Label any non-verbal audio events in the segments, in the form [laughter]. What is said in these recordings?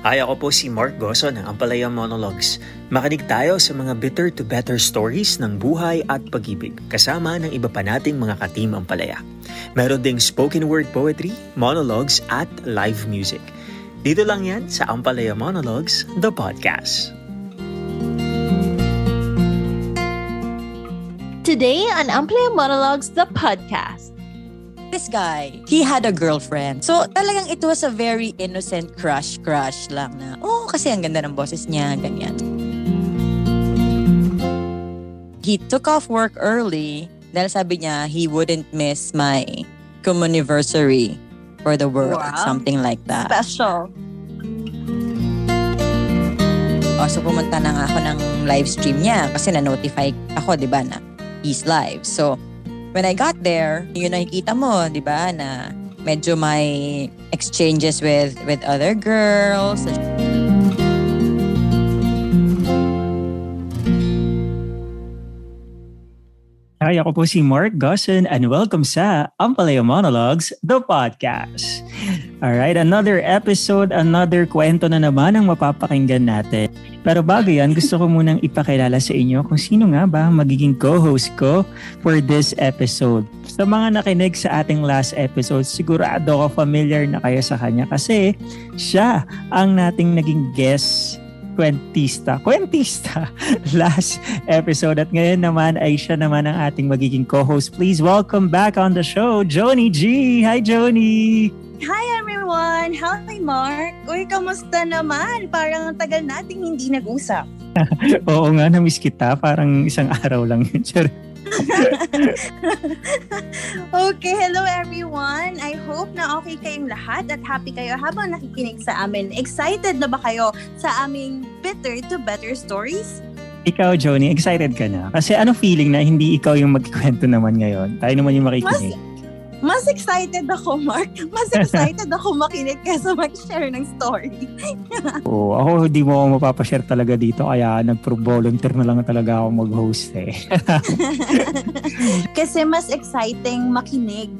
Hi, ako po si Mark Goso ng Ampalaya Monologues. Makinig tayo sa mga bitter to better stories ng buhay at pag-ibig kasama ng iba pa nating mga katim Ampalaya. Meron ding spoken word poetry, monologues at live music. Dito lang yan sa Ampalaya Monologues, the podcast. Today on Amplia Monologues, the podcast. This guy, he had a girlfriend. So talagang it was a very innocent crush-crush lang na, oh, kasi ang ganda ng boses niya, ganyan. He took off work early dahil sabi niya he wouldn't miss my communiversary for the world, Wow. something like that. Special. Oh, so pumunta na nga ako ng live stream niya kasi na-notify ako, di ba, na he's live. So, when I got there, yun nakikita mo, di ba, na medyo may exchanges with with other girls. Hi, ako po si Mark Gossen and welcome sa Ampalaya Monologues, the podcast. Alright, another episode, another kwento na naman ang mapapakinggan natin. Pero bago yan, gusto ko munang ipakilala sa inyo kung sino nga ba magiging co-host ko for this episode. Sa mga nakinig sa ating last episode, sigurado ko familiar na kayo sa kanya kasi siya ang nating naging guest kwentista, kwentista [laughs] last episode. At ngayon naman ay siya naman ang ating magiging co-host. Please welcome back on the show, Joni G. Hi, Joni! Hi everyone! Hi Mark! Uy, kamusta naman? Parang ang tagal nating hindi nag-usap. [laughs] Oo nga, na-miss kita. Parang isang araw lang yun. [laughs] [laughs] Okay, hello everyone! I hope na okay kayong lahat at happy kayo habang nakikinig sa amin. Excited na ba kayo sa aming bitter to better stories? Ikaw, Joni, excited ka na? Kasi ano feeling na hindi ikaw yung magkikwento naman ngayon? Tayo naman yung makikinig. Mas excited ako, Mark. Mas excited ako makinig kaysa mag-share ng story. [laughs] Oo, ako hindi mo ako mapapashare talaga dito kaya nag-volunteer na lang talaga ako mag-host eh. [laughs] Kasi mas exciting makinig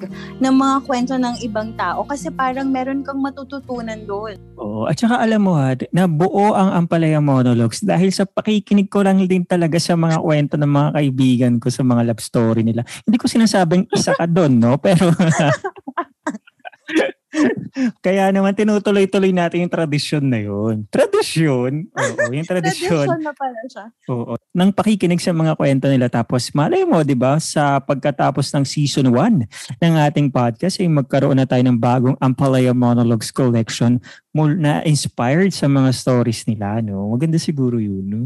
ng mga kwento ng ibang tao kasi parang meron kang matututunan doon. Oo, at saka alam mo ha, na buo ang Ampalaya Monologues dahil sa pakikinig ko lang din talaga sa mga kwento ng mga kaibigan ko sa mga love story nila. Hindi ko sinasabing isa ka doon, no? Pero [laughs] kaya naman tinutuloy-tuloy natin yung tradisyon na yun. Tradisyon? Oo, yung [laughs] tradisyon. Tradition na pala siya. Oo. Nang pakikinig sa mga kwento nila tapos malay mo, 'di ba, sa pagkatapos ng season 1 ng ating podcast ay magkaroon na tayo ng bagong Ampalaya Monologues collection mul- na inspired sa mga stories nila, no. Maganda siguro 'yun, no.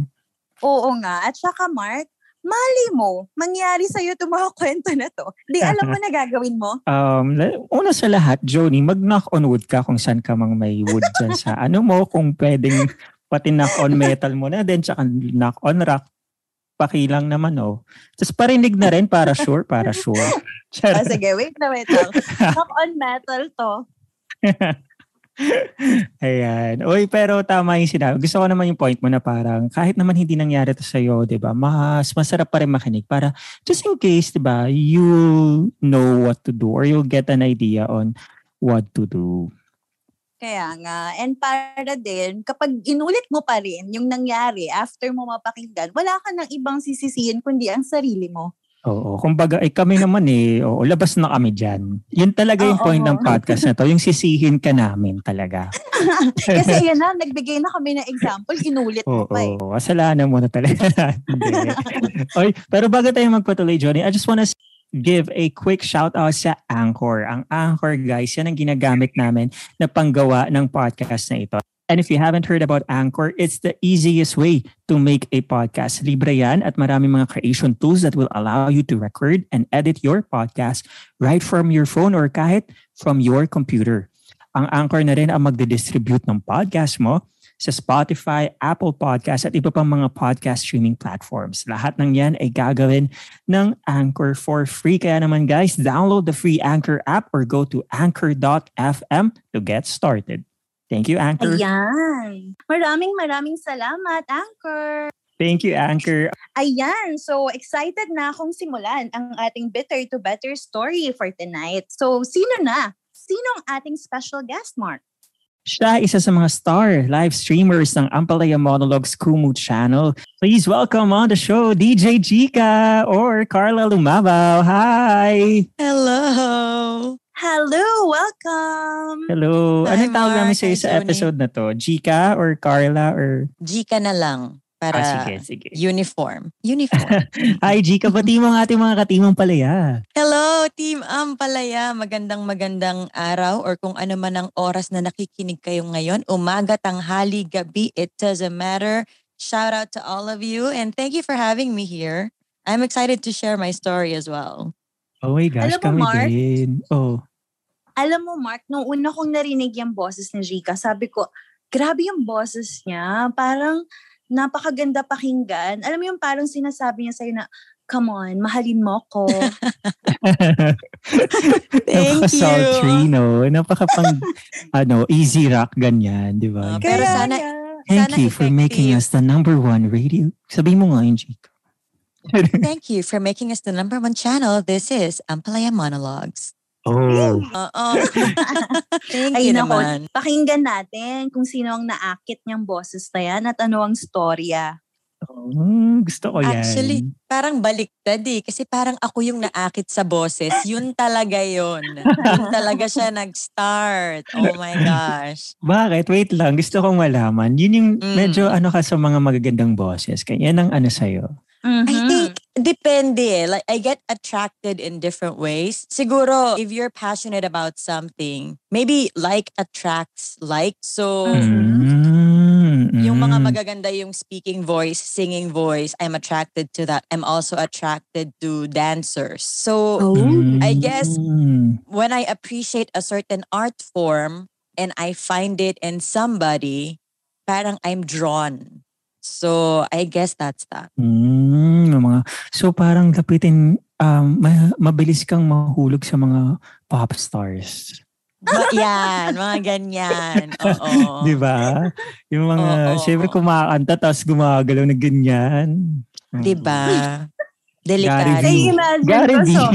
Oo nga. At saka Mark, mali mo, mangyari sa'yo itong mga [laughs] kwento na to. Di alam mo na gagawin mo. Um, una sa lahat, Joni, mag-knock on wood ka kung saan ka mang may wood dyan sa [laughs] ano mo, kung pwedeng pati knock on metal mo na din, tsaka knock on rock, pakilang naman, oh. Tapos parinig na rin para sure, para sure. [laughs] Ah, sige, wait na, wait lang. Knock on metal to. Ayan. Uy, pero tama yung sinabi. Gusto ko naman yung point mo na parang kahit naman hindi nangyari to sa'yo, di ba, mas masarap pa rin makinig para just in case, di ba, you know what to do or you'll get an idea on what to do. Kaya nga. And para din, kapag inulit mo pa rin yung nangyari after mo mapakinggan, wala ka ng ibang sisisihin kundi ang sarili mo. Oo. Kumbaga, eh, kami naman eh, oo, labas na kami dyan. Yun talaga yung Oo. point ng podcast na to, yung sisihin ka namin talaga. [laughs] Kasi yan na, nagbigay na kami ng example, inulit mo Oo, pa eh. kasalanan mo na talaga. [laughs] Hindi. Oy, pero bago tayo magpatuloy, Johnny, I just wanna give a quick shout out sa Anchor. Ang Anchor, guys, yan ang ginagamit namin na panggawa ng podcast na ito. And if you haven't heard about Anchor, it's the easiest way to make a podcast. Libre yan at marami mga creation tools that will allow you to record and edit your podcast right from your phone or kahit from your computer. Ang Anchor na rin ang magde-distribute ng podcast mo sa Spotify, Apple Podcast at iba pang mga podcast streaming platforms. Lahat ng yan ay gagawin ng Anchor for free. Kaya naman guys, download the free Anchor app or go to anchor.fm to get started. Thank you, Anchor. Ayan. Maraming maraming salamat, Anchor. Thank you, Anchor. Ayan, so excited na akong simulan ang ating Bitter to Better story for tonight. So, sino na? Sino ang ating special guest, Mark? Siya isa sa mga star live streamers ng Ampalaya Monologues Kumu channel. Please welcome on the show DJ Chica or Carla Lumabaw. Hi! Hello! Hello, welcome. Hello. Hi, Anong tawag namin sa'yo sa episode na to? Chica or Carla or... Gika na lang para Ah, sige, sige. uniform. Uniform. [laughs] Hi, Chica. Pati mo ang ating mga katimang palaya. Hello, Team Ampalaya. Magandang magandang araw or kung ano man ang oras na nakikinig kayo ngayon. Umaga, tanghali, gabi, it doesn't matter. Shout out to all of you and thank you for having me here. I'm excited to share my story as well. Oh my gosh, Alam mo, kami Mark? din. Oh. Alam mo, Mark, nung una kong narinig yung boses ni Rika, sabi ko, grabe yung boses niya. Parang napakaganda pakinggan. Alam mo yung parang sinasabi niya sa'yo na, come on, mahalin mo ko. [laughs] Thank Napaka-sultry, you. no? Napaka-pang, [laughs] ano, easy rock, ganyan, di ba? Ah, Pero sana-. Thank sana you for making us the number one radio. Sabi mo nga yun, Chica. [laughs] Thank you for making us the number one channel. This is Ampalaya Monologues. oh. Oo. [laughs] Thank Ay, you nako. naman. Pakinggan natin kung sino ang naakit niyang boses na yan at ano ang storya. Oh, gusto ko yan. Actually, parang baliktad eh. Kasi parang ako yung naakit sa boses. Yun talaga yun. Yun talaga siya nag-start. Oh my gosh. Bakit? Wait lang. Gusto kong malaman. Yun yung Mm. medyo ano ka sa mga magagandang boses. Kaya yan ang ano sa'yo. I Mhm. think, depende eh. Like, I get attracted in different ways. Siguro, if you're passionate about something, maybe like attracts like. So, Mm, yung mga mm. magaganda yung speaking voice, singing voice, I'm attracted to that. I'm also attracted to dancers. So, Oh. I guess- Mm. when I appreciate a certain art form and I find it in somebody, parang I'm drawn. So I guess that's that. Mm, mga, so parang lapitin, um, ma- mabilis kang mahulog sa mga pop stars. Ma- yan, mga ganyan. [laughs] Oo. Di ba? Yung mga, Oo. syempre kumakanta tapos gumagalaw na ganyan. Di ba? Delikado. Gary Ay, V. imagine Gary ko, so-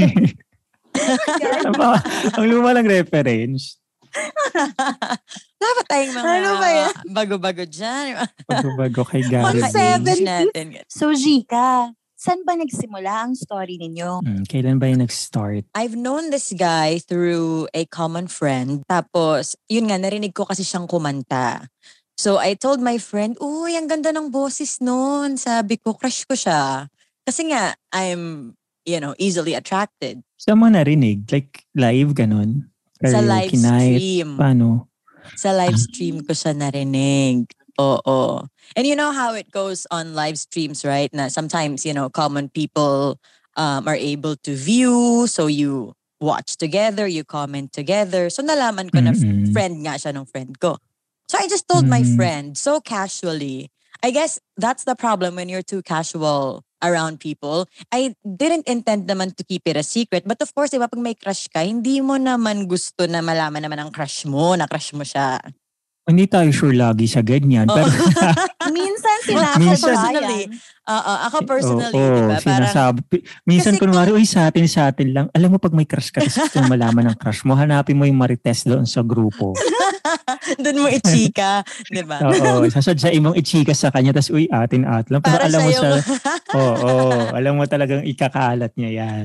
[laughs] ang luma lang reference. [laughs] Dapat tayong mga Ano ba yan? bago-bago dyan. Bago-bago kay Gary Mga V. age 70s? natin. So, Jika, saan ba nagsimula ang story ninyo? Mm, kailan ba yung nag-start? I've known this guy through a common friend. Tapos, yun nga, narinig ko kasi siyang kumanta. So, I told my friend, uy, ang ganda ng boses nun. Sabi ko, crush ko siya. Kasi nga, I'm, you know, easily attracted. Saan mo narinig? Like live, ganun? Sa Karaoke live night? stream. Paano? Sa live stream ko siya narinig. Oo. And you know how it goes on live streams, right? Na sometimes, you know, common people um, are able to view. So you watch together, you comment together. So nalaman ko na f- Mm-mm. friend nga siya ng friend ko. So I just told my Mm. friend so casually. I guess that's the problem when you're too casual around people. I didn't intend naman to keep it a secret. But of course, diba, pag may crush ka, hindi mo naman gusto na malaman naman ang crush mo, na crush mo siya. Hindi tayo sure lagi sa ganyan. Oo. Pero, [laughs] Minsan sila Minsan- Personally, Oo, ako personally, Oo, diba? Parang, sinasabi. Minsan Kasi kunwari, uy, sa atin, sa atin lang. Alam mo, pag may crush ka, gusto mo malaman ng crush mo, hanapin mo yung marites doon sa grupo. [laughs] [laughs] dun mo ichika, [laughs] di ba? Oo, sasadyain mong ichika sa kanya, tapos uy, atin at lang. Pero Para alam mo sa, [laughs] oo, alam mo talagang ikakalat niya yan.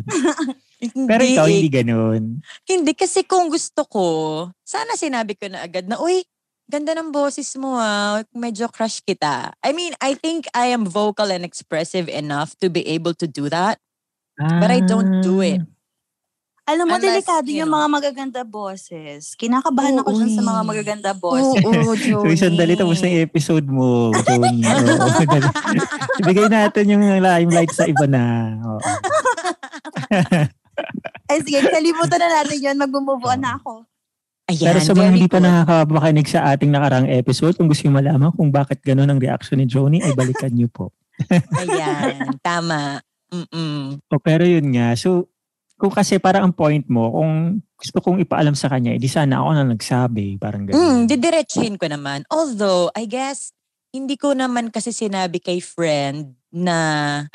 Pero Hindi ikaw, eh. hindi ganun. Hindi, kasi kung gusto ko, sana sinabi ko na agad na, uy, ganda ng boses mo ah, medyo crush kita. I mean, I think I am vocal and expressive enough to be able to do that. But I don't do it. Alam mo, Unless, delikado you yung know. mga magaganda boses. Kinakabahan ako dyan sa mga magaganda Oo, boses. oo, [laughs] So, isang dali tapos na yung episode mo, Tony. [laughs] Dali. Ibigay natin yung limelight sa iba na. Oo. [laughs] Ay, sige, kalimutan na natin yun. Mag-move on na ako. Ayan, Pero sa mga hindi pa good. nakakapakinig sa ating nakarang episode, kung gusto nyo malaman kung bakit gano'n ang reaction ni Joni, ay balikan nyo po. Ayan, tama. Mm-mm. O, pero yun nga, so, kung kasi parang ang point mo, kung gusto kong ipaalam sa kanya, edi sana ako na nagsabi, parang Mm, gano'n. didiretsuhin ko naman. Although, I guess, hindi ko naman kasi sinabi kay friend na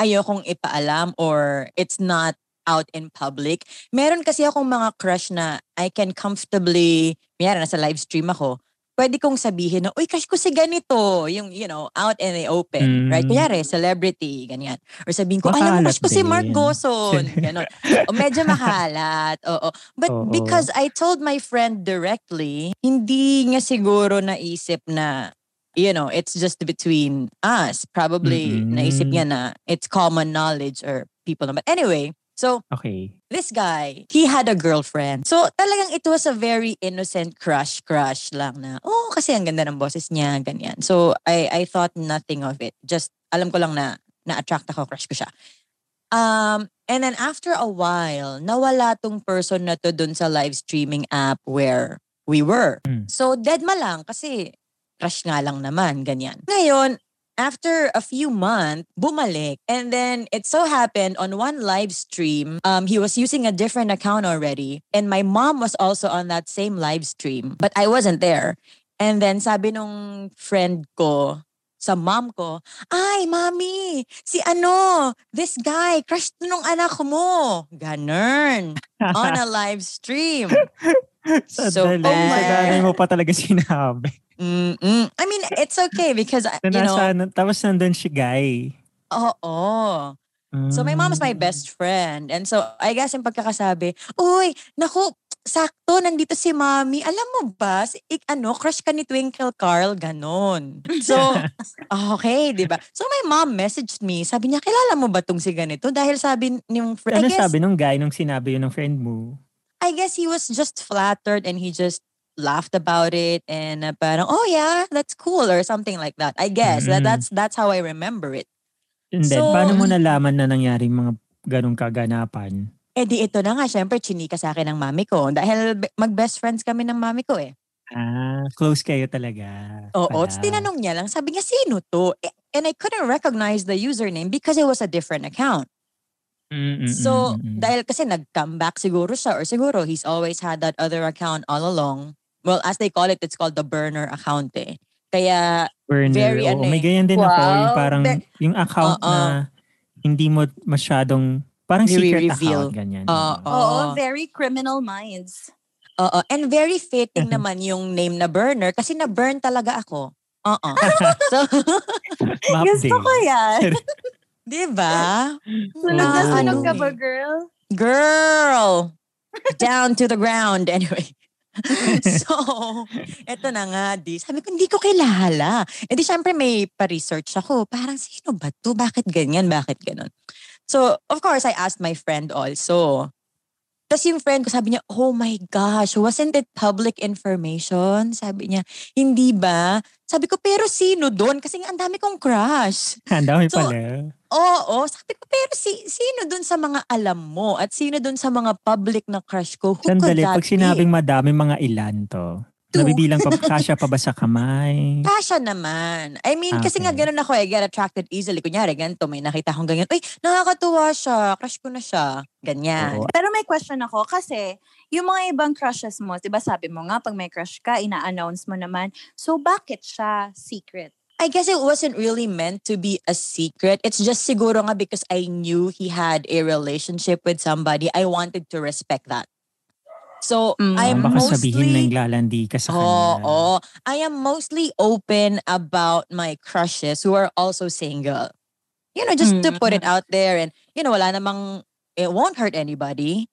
ayokong ipaalam or it's not out in public. Meron kasi akong mga crush na I can comfortably, mayroon nasa live stream ako, pwede kong sabihin na, uy, crush ko si ganito. Yung, you know, out in the open. Mm. Right? Kunyari, celebrity, ganyan. Or sabihin ko, alam mo, crush ko si Mark. Goson. [laughs] Ganon. o medyo makalat. Oo. But Oo. because I told my friend directly, hindi niya siguro naisip na, you know, it's just between us. Probably Mm-mm. naisip niya na it's common knowledge or people. But anyway, so Okay. this guy, he had a girlfriend. So talagang it was a very innocent crush, crush lang na, oh, kasi ang ganda ng boses niya, ganyan. So I I thought nothing of it. Just alam ko lang na na-attract ako, crush ko siya. Um, and then after a while, nawala tong person na to dun sa live streaming app where we were. Mm. So dead ma lang kasi crush nga lang naman, ganyan. Ngayon, after a few months, bumalik. And then it so happened on one live stream, um, he was using a different account already. And my mom was also on that same live stream. But I wasn't there. And then sabi nung friend ko, sa mom ko, ay, mami, si ano, this guy, crush nung anak mo. Ganun. on a [laughs] live stream. sa So, dali, oh sa my- dali mo pa talaga sinabi. Mm-mm. I mean, it's okay because, uh, you know, tapos nandun si Guy. oo. So my mom's my Mm. best friend. And so I guess yung pagkakasabi, uy, naku, sakto, nandito si mommy. Alam mo ba, si, ik, ano, crush ka ni Twinkle Carl, ganon. So, [laughs] okay, di ba? So my mom messaged me, sabi niya, kilala mo ba tong si ganito? Dahil sabi ng friend, Ano guess, sabi nung guy nung sinabi yun ng friend mo? I guess he was just flattered and he just laughed about it and uh, parang, oh yeah, that's cool or something like that. I guess that Mm. that's that's how I remember it. And then, So- paano mo nalaman na nangyari mga ganong kaganapan? Eh di ito na nga, syempre chinika sa akin ng mami ko. Dahil be- mag-best friends kami ng mami ko eh. Ah, close kayo talaga. Oo, pala. tinanong niya lang, sabi niya, sino to? And I couldn't recognize the username because it was a different account. Mm, mm, So, mm, mm, dahil kasi nag-come back siguro siya or siguro he's always had that other account all along. Well, as they call it, it's called the burner account eh. Kaya, Burner. very Oo, ano may eh. ganyan din ako. Yung Wow. parang, yung account Oo. na hindi mo masyadong, parang secret Nire-reveal. account, ganyan. Oo. Oo, very criminal minds. oo, and very fitting naman yung name na burner kasi na-burn talaga ako. Oo. [laughs] so, Gusto ko yan. [laughs] di ba? Sunog na Ah, sunog ano ka eh. ba, girl? Girl! Down to the ground. Anyway. [laughs] so, [laughs] eto na nga, di. Sabi ko, hindi ko kilala. E di syempre may pa-research ako. Parang, sino ba to? Bakit ganyan? Bakit ganon? So, of course, I asked my friend also. Tapos yung friend ko, sabi niya, oh my gosh, wasn't it public information? Sabi niya, hindi ba? Sabi ko, pero sino doon? Kasi ang dami kong crush. Ang dami So, pala. Oo, sabi ko, pero si, sino dun sa mga alam mo at sino dun sa mga public na crush ko? Who Sandali, pag sinabing be? madami mga ilan to, Two. nabibilang pa, kasya [laughs] pa ba sa kamay? Kasha naman. I mean, kasi nga Okay. ganun ako, I get attracted easily. Kunyari, ganito, may nakita akong ganyan. Uy, nakakatuwa siya. Crush ko na siya. Ganyan. Oo. Pero may question ako kasi yung mga ibang crushes mo, 'di ba sabi mo nga pag may crush ka, ina-announce mo naman. So bakit siya secret? I guess it wasn't really meant to be a secret. It's just siguro nga because I knew he had a relationship with somebody. I wanted to respect that. So, Mm. I'm Baka mostly... sabihin na ka sa kanya. Oo. I am mostly open about my crushes who are also single. You know, just to put it out there and, you know, wala namang, it won't hurt anybody.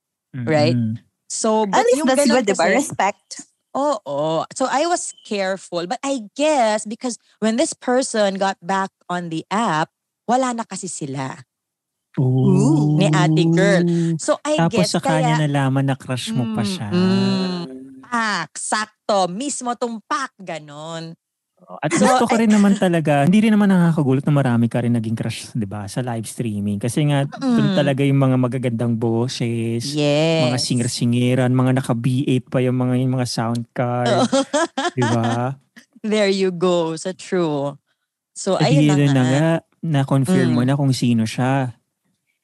right? Mm-mm. So, but At least that's ganun good, 'di kasi- Respect. Oo. So, I was careful. But I guess because when this person got back on the app, wala na kasi sila. Ooh. Ni ate girl. So, I Tapos guess sa kanya kaya... nalaman na crush mo pa Mm, siya. mm. Pak, sakto. Mismo tong pak, ganon. At So, gusto ko rin naman talaga, hindi rin naman nakakagulat na marami ka rin naging crush, di ba, sa live streaming. Kasi nga, doon Mm. talaga yung mga magagandang boses, Yes. mga singer-singeran, mga naka-B8 pa yung mga, yung mga sound card, [laughs] di ba? There you go. So, true. So, At ayun na nga. nga, na-confirm mo Mm. na kung sino siya.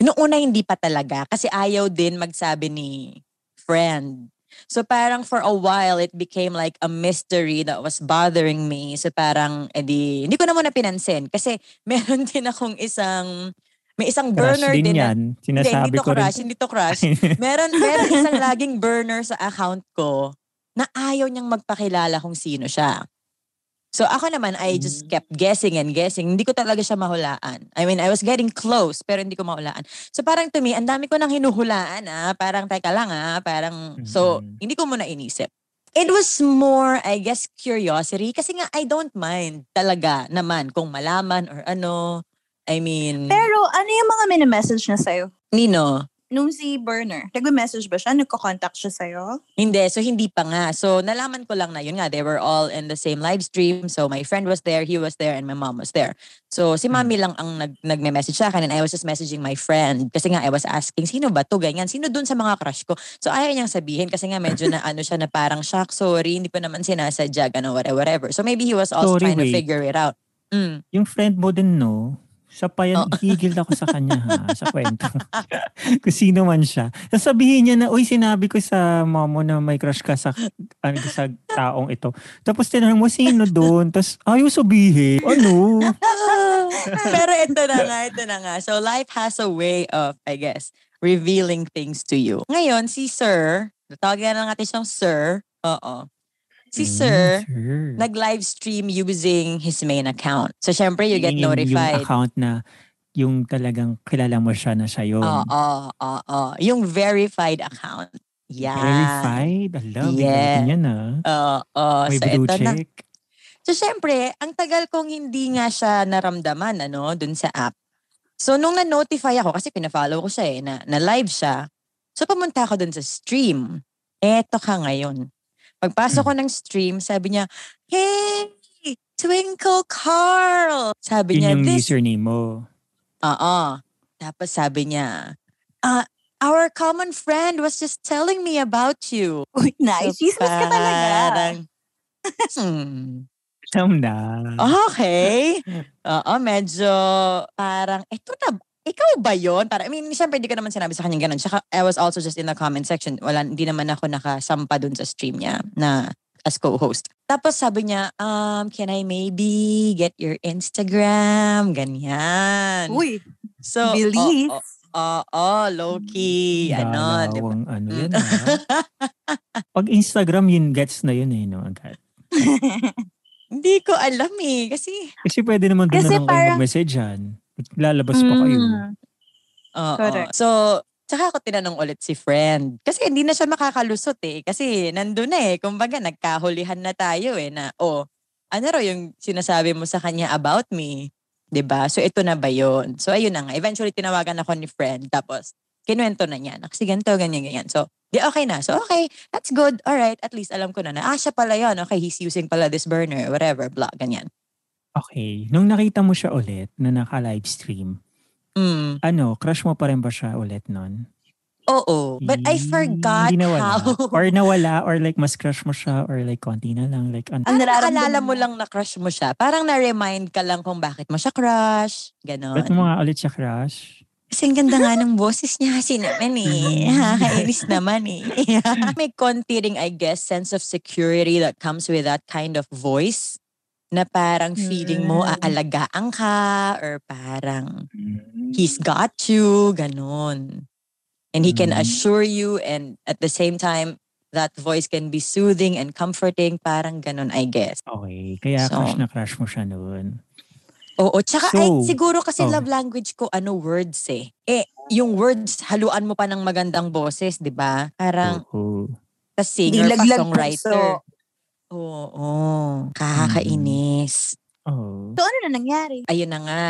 Noong una hindi pa talaga kasi ayaw din magsabi ni friend. So parang for a while it became like a mystery that was bothering me. So parang edi hindi ko na muna pinansin kasi [laughs] meron din akong isang may isang Crush burner din din, na, yan. hindi, Sinasabi hindi to ko rin. crush, hindi to crush. meron meron isang laging burner sa account ko na ayaw niyang magpakilala kung sino siya. So ako naman, I just Mm. kept guessing and guessing. Hindi ko talaga siya mahulaan. I mean, I was getting close, pero hindi ko mahulaan. So parang to me, ang dami ko nang hinuhulaan ah. Parang, teka lang ah. Parang, so, Mhm. hindi ko muna inisip. It was more, I guess, curiosity. Kasi nga, I don't mind talaga naman kung malaman or ano. I mean, Pero ano yung mga minimessage niya sa'yo? Nino, Nung si Burner, nagme-message ba siya? Nagko-contact siya sa'yo? Hindi, so hindi pa nga. So nalaman ko lang na yun nga, they were all in the same live stream. So my friend was there, he was there, and my mom was there. So si mami lang ang nag nagme-message sa akin and I was just messaging my friend. Kasi nga I was asking, sino ba to Ganyan. Sino dun sa mga crush ko? So ayaw niyang sabihin kasi nga medyo na [laughs] ano siya na parang shock, sorry, hindi ko naman sinasadya, ano, whatever, whatever. So maybe he was also Sorry, trying to wait. figure it out. Mm. Yung friend mo din, no? Siya pa yan, Oh. higil ako sa kanya ha, [laughs] sa kwento. [laughs] Kung sino man siya. Sasabihin niya na, uy, sinabi ko sa mama mo na may crush ka sa, ano, sa taong ito. Tapos tinanong mo, sino doon? Tapos, ayaw sabihin. Ano? [laughs] Pero ito na nga, ito na nga. So life has a way of, I guess, revealing things to you. Ngayon, si Sir, tawagin na natin siyang Sir. Oo. Si Mm, Sir, sir. nag-live stream using his main account. So syempre, you get Yung- Yung notified. account na, yung talagang kilala mo siya na siya yun. Oo, oo, oo. Yung verified account. Yeah. Verified? Alam, Yeah. yeah. yan ah. Oo. May so blue ito na. check. So syempre, ang tagal kong hindi nga siya naramdaman ano, dun sa app. So nung na-notify ako, kasi pina-follow ko siya eh, na, na live siya. So pumunta ako dun sa stream. Eto ka ngayon. Pagpasok ko ng stream, sabi niya, Hey! Twinkle Carl! Sabi Yun niya, yung this username mo. Oo. Tapos sabi niya, ah, our common friend was just telling me about you. Uy, nice. So, Chismis ka talaga. parang, [laughs] hmm, Alam na. okay. Oo, medyo parang, eto na, ikaw ba yon? Para, I mean, siyempre hindi ko naman sinabi sa kanya ganun. Tsaka, I was also just in the comment section. Wala, hindi naman ako nakasampa dun sa stream niya na as co-host. Tapos sabi niya, um, can I maybe get your Instagram? Ganyan. Uy, So, bilis. Oo, oo, oo, low-key, ano, di ba? Dalawang ano yan [laughs] ah. Pag Instagram, yun gets na yun eh, no? Agad. [laughs] Hindi ko alam eh. Kasi, Kasi pwede naman doon na lang kayo parang- mag-messagean. Lalabas pa kayo. Mm. oo. Correct. So, tsaka ako tinanong ulit si friend. Kasi hindi na siya makakalusot eh. Kasi nandun na eh. Kumbaga, nagkahulihan na tayo eh na, oh, ano raw yung sinasabi mo sa kanya about me? 'Di ba So, ito na ba yun? So, ayun na nga. Eventually, tinawagan ako ni friend. Tapos, kinuwento na niya. na Kasi ganito, ganyan, ganyan. So, di okay na. So, okay, that's good. All right, at least alam ko na na, ah, siya pala yun. Okay, he's using pala this burner, whatever, blah, ganyan. Okay. Nung nakita mo siya ulit na naka-live stream, Mm. ano, crush mo pa rin ba siya ulit nun? Oo. But I Hmm, forgot hindi nawala. how. [laughs] Or nawala, or like mas crush mo siya, or like konti na lang. Like, ano, Ang Parang nararamdaman naalala mo mo. lang na crush mo siya. Parang na-remind ka lang kung bakit mo siya crush. Ganon. ba't mo nga ulit siya crush? Kasi ang ganda nga ng boses niya kasi naman eh. Mm. [laughs] Nakakainis naman eh. [laughs] May konti ring, I guess, sense of security that comes with that kind of voice na parang feeling mo Mm. aalagaan ka or parang Mm. he's got you, ganon. And he can Mm. assure you and at the same time, that voice can be soothing and comforting, parang ganon, I guess. Okay. Kaya So- crush na crush mo siya noon. Oo, tsaka So, ay, siguro kasi oh. love language ko, ano, words eh. Eh, yung words, haluan mo pa ng magandang boses, di ba? Parang, Oo. tas singer pa, Dilaglag songwriter. puso. Oo, kakainis. Oh. So, ano na nangyari? Ayun na nga.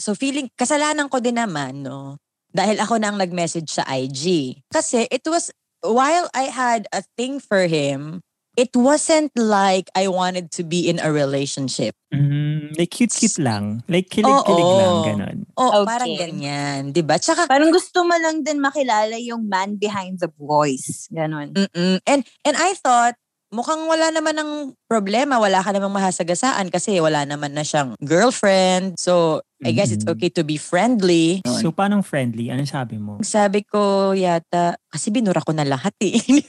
So feeling, kasalanan ko din naman, no? Dahil ako na ang nag-message sa IG. Kasi it was, while I had a thing for him, it wasn't like I wanted to be in a relationship. Mm, like cute-cute lang. Like kilig-kilig Oo. lang, ganun. O, Okay. parang ganyan, di ba? Tsaka, Parang gusto mo lang din makilala yung man behind the voice. Ganon. Mm-mm. And and I thought mukhang wala naman ng problema, wala ka namang mahasagasaan kasi wala naman na siyang girlfriend. So, I guess it's Mm-mm. okay to be friendly. So, paano friendly? Anong sabi mo? Sabi ko yata, kasi binura ko na lahat eh. [laughs]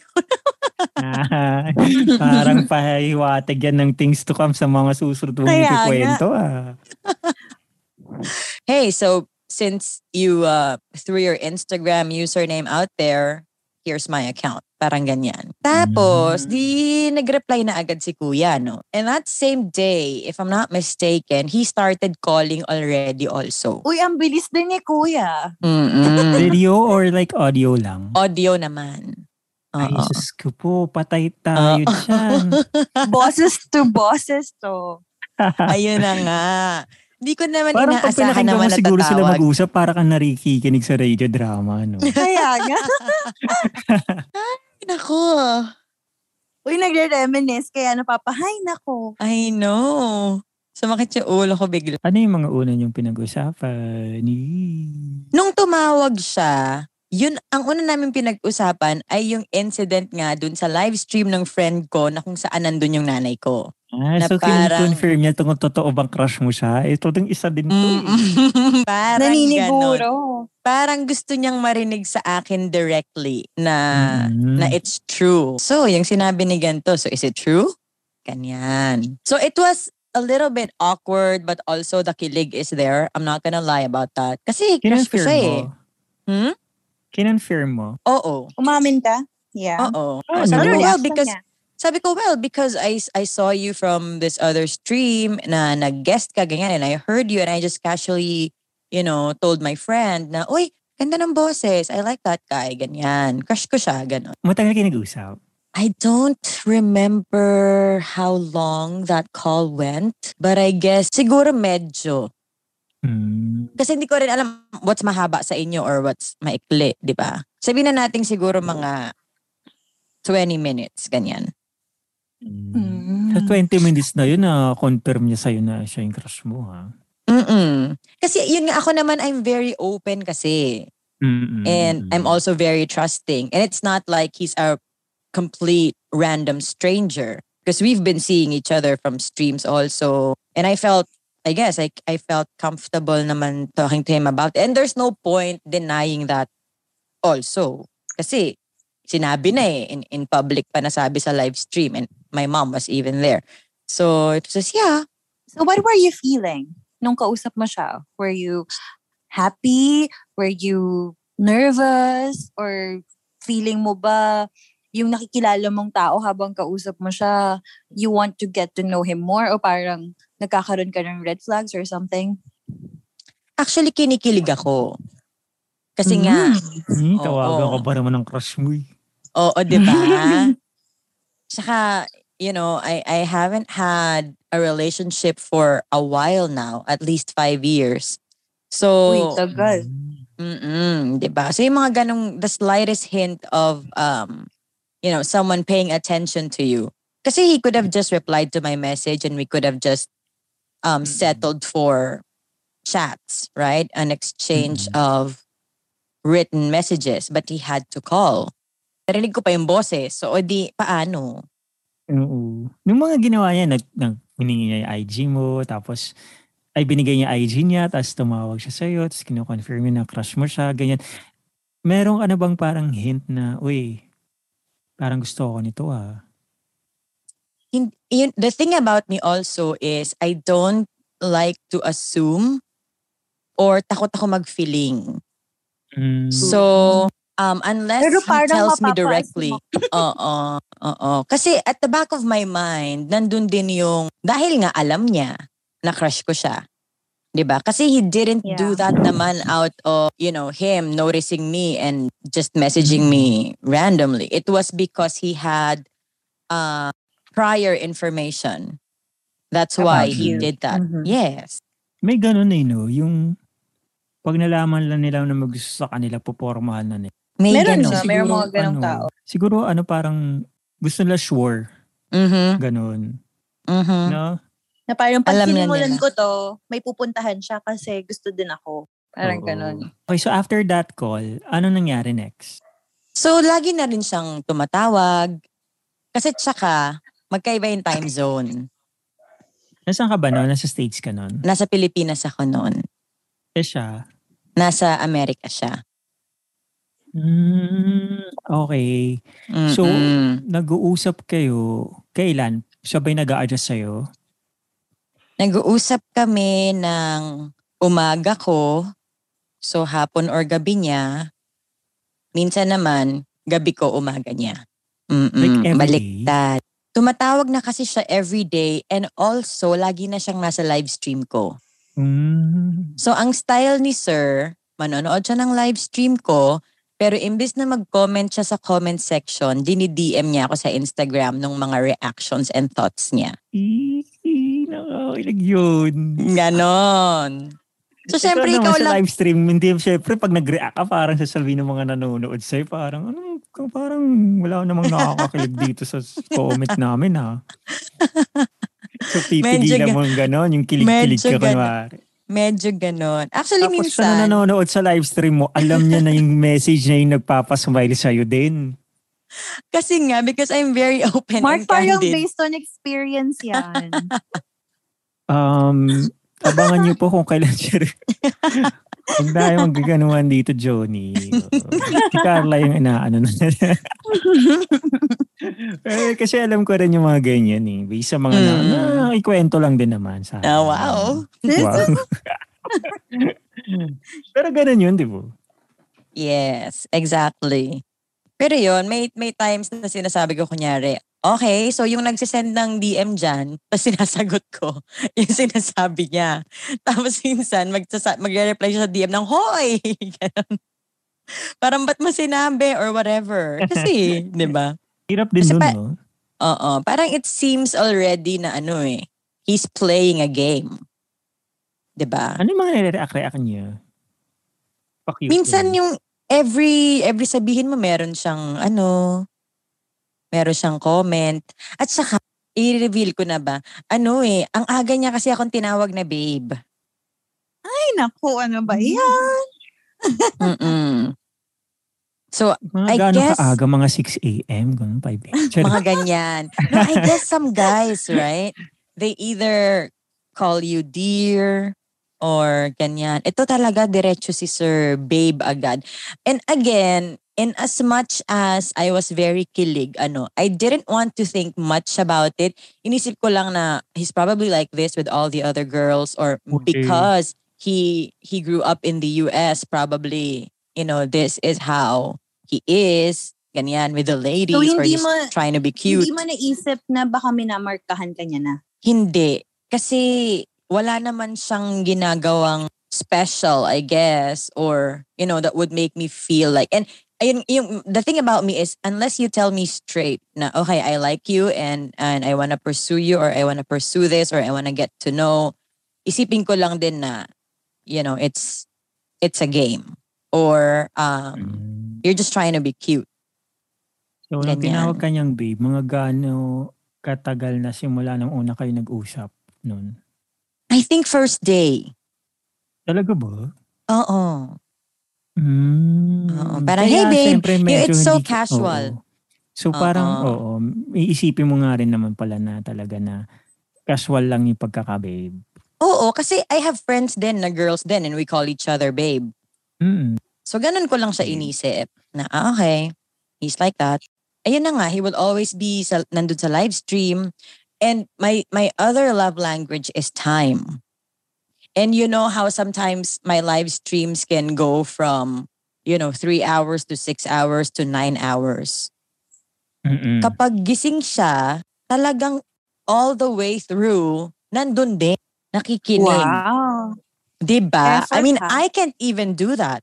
Ah, Parang pahiwatig yan ng things to come sa mga susunod mong ikikwento ah. [laughs] hey, so since you uh, threw your Instagram username out there, here's my account. Parang ganyan. Tapos, Mm. di nag-reply na agad si kuya, no? And that same day, if I'm not mistaken, he started calling already also. Uy, ang bilis din ni kuya. Mm-mm. [laughs] Video or like audio lang? Audio naman. Ay, Oo. sus ko po, patay tayo Oo. dyan. [laughs] Bosses to bosses to. Ayun na nga. Hindi ko naman Parang pag inaasahan pinakinggan mo naman siguro sila mag-usap, para kang narikikinig sa radio drama, no? [laughs] Kaya nga. [laughs] Nako. Uy, nagre-reminisce kaya napapahay nako. I know. Sumakit yung ulo ko bigla. Ano yung mga una niyong pinag-usapan? Ni- Nung tumawag siya, yun, ang una namin pinag-usapan ay yung incident nga dun sa live stream ng friend ko na kung saan nandun yung nanay ko. Ah, Na so parang- confirm niya kung totoo bang crush mo siya. Ito ding isa din to. eh. Mm. [laughs] parang ganon. Naniniguro. Parang gusto niyang marinig sa akin directly na Mm. na it's true. So, yung sinabi ni ganito, so is it true? Ganyan. So, it was a little bit awkward but also the kilig is there. I'm not gonna lie about that. Kasi crush ko siya mo. eh. Hmm? Kinonfirm mo. Oo. Umamin ka? Yeah. Oo. Ah, sabi no. ko, well, because, niya. Sabi ko, well, because I, I saw you from this other stream na nag-guest ka, ganyan, and I heard you and I just casually, you know, told my friend na, uy, ganda ng boses. I like that guy, ganyan. Crush ko siya, ganon. Matagal kayo nag-usap. I don't remember how long that call went, but I guess siguro medyo. Hmm. Kasi hindi ko rin alam what's mahaba sa inyo or what's maikli, di ba? Sabihin na natin siguro mga 20 minutes, ganyan. Hmm. Sa Mm. 20 minutes na yun, na confirm niya sa'yo na siya yung crush mo, ha? Mm-mm. Kasi yun nga ako naman, I'm very open kasi. Mm-mm. And I'm also very trusting. And it's not like he's a complete random stranger. Because we've been seeing each other from streams also. And I felt, I guess, I, I felt comfortable naman talking to him about And there's no point denying that also. Kasi sinabi na eh, in, in public pa nasabi sa live stream. And my mom was even there. So it was just, yeah. So what were you feeling nung kausap mo siya? Were you happy? Were you nervous? Or feeling mo ba yung nakikilala mong tao habang kausap mo siya, you want to get to know him more? O parang nagkakaroon ka ng red flags or something? Actually, kinikilig ako. Kasi nga, Hmm, Oo. tawagan ka ba naman ng crush mo eh? Oo, di ba? [laughs] Tsaka, you know, I, I haven't had a relationship for a while now, at least five years. So, Uy, tagal. mm di ba? So yung mga ganong, the slightest hint of, um, you know, someone paying attention to you. Kasi he could have just replied to my message and we could have just um, settled for chats, right? An exchange Mm. of written messages. But he had to call. Narinig ko pa yung boses. So, o di, paano? Oo. Nung mga ginawa niya, nag, nag, hiningi niya yung IG mo, tapos ay binigay niya IG niya, tapos tumawag siya sa'yo, tapos kino-confirm niya na crush mo siya, ganyan. Meron ka na bang parang hint na, uy, parang gusto ko nito ah. The thing about me also is I don't like to assume or takot ako mag-feeling. Mm. So, um, unless Pero he tells me directly. [laughs] Oo, oo. Kasi at the back of my mind, nandun din yung, dahil nga alam niya na crush ko siya. 'Di ba? Kasi he didn't do Yeah. that naman out of, you know, him noticing me and just messaging me randomly. It was because he had uh, prior information. That's why About he you. did that. Mhm. Yes. May ganun eh, no? Yung pag nalaman lang nila na mag-gusto sa kanila, pupormahan na nila. May Meron siya. May mga ganong ano, tao. Siguro ano parang gusto nila sure. Mhm. Ganun. Mhm. No? Na parang pag Alam sinimulan ko to, may pupuntahan siya kasi gusto din ako. Parang Oo. ganun. Okay, so after that call, ano nangyari next? So, lagi na rin siyang tumatawag. Kasi tsaka, magkaiba yung time [laughs] zone. Nasaan ka ba noon? Nasa States ka noon? Nasa Pilipinas ako noon. Eh siya. Nasa Amerika siya. Mm, okay. So, Mm-mm. Nag-uusap kayo, kailan? Siya ba'y nag-a-adjust sa'yo? nag-uusap kami ng umaga ko, so hapon or gabi niya. Minsan naman, gabi ko, umaga niya. Mm-mm, Like baliktad. Tumatawag na kasi siya every day and also lagi na siyang nasa live stream ko. Mm. So ang style ni Sir, manonood siya ng live stream ko, pero imbis na mag-comment siya sa comment section, dini-DM niya ako sa Instagram ng mga reactions and thoughts niya. Nakakailag yun. Ganon. So syempre naman ikaw sa lang, live stream, hindi syempre pag nag-react ka, parang sasabihin ng mga nanonood sa'yo, parang, ano, parang wala namang nakakakilig dito sa comment namin ha. [laughs] So pipigilan mo yung gano'n, yung kilig-kilig ka kunwari. Medyo ganon. Actually Tapos siya na minsan, nanonood sa live stream mo, alam niya na yung [laughs] message niya yung nagpapasmile sa'yo din. kasi nga because I'm very open Mark, and parang candid. based on experience yan. Um, abangan niyo po kung kailan siya [laughs] Huwag tayo magkaganuhan dito, Johnny. si Carla yung inaano na. [laughs] eh, kasi alam ko rin yung mga ganyan eh. Based sa mga Mm. na, ikwento lang din naman sa Ah, wow. Wow. [laughs] Pero ganun yun, di ba? Yes, exactly. Pero yon may, may times na sinasabi ko kunyari, okay, so yung nagsisend ng DM dyan, tapos sinasagot ko, [laughs] yung sinasabi niya. Tapos minsan, magsasa- magre-reply siya sa DM ng, Hoy! [laughs] Ganon. Parang ba't mo sinabi or whatever. Kasi, [laughs] di ba? Hirap din Kasi nun, pa- no? Oo. Parang it seems already na ano eh, he's playing a game. Di ba? Ano yung mga nire-react-react niya? Pa-cute Minsan lang. yung every every sabihin mo meron siyang ano, meron siyang comment. At saka, i-reveal ko na ba, ano eh, ang aga niya kasi akong tinawag na babe. Ay, naku, ano ba yan? Mm-mm. So, Mga I gano'n guess- kaaga, mga 6 a.m., ganun, 5 a.m. [laughs] Mga ganyan. No, I guess some guys, right? They either call you dear or ganyan. Ito talaga diretso si Sir Babe agad. And again, in as much as I was very kilig, ano, I didn't want to think much about it. Inisip ko lang na he's probably like this with all the other girls or Okay. because he he grew up in the US, probably, you know, this is how he is. Ganyan with the ladies So, or hindi he's mo- trying to be cute. Hindi mo naisip na baka minamarkahan ka niya na. Hindi. Kasi wala naman siyang ginagawang special, I guess, or, you know, that would make me feel like, and ayun, yung, the thing about me is, unless you tell me straight na, okay, I like you and, and I wanna pursue you or I wanna pursue this or I wanna get to know, isipin ko lang din na, you know, it's, it's a game. Or, um, Mm. you're just trying to be cute. So, nung tinawag ka niyang babe, mga gaano katagal na simula nung una kayo nag-usap nun? I think first day. Talaga ba? Oo. Mm. Oo, parang, Kaya "Hey, babe, medyo it's so hindi casual." oo. So parang, Oo. iisipin mo nga rin naman pala na talaga na casual lang yung pagkaka-babe. Oo, kasi I have friends din na girls din and we call each other babe. Mm. So ganun ko lang siya inisip na ah, okay, he's like that. Ayun na nga, he will always be sa, nandun sa live stream. And my my other love language is time. And you know how sometimes my live streams can go from, you know, three hours to six hours to nine hours. Mm-mm. Kapag gising siya, talagang all the way through, nandun din, nakikinig. Wow. Diba? I Effort, mean, ha? I can't even do that.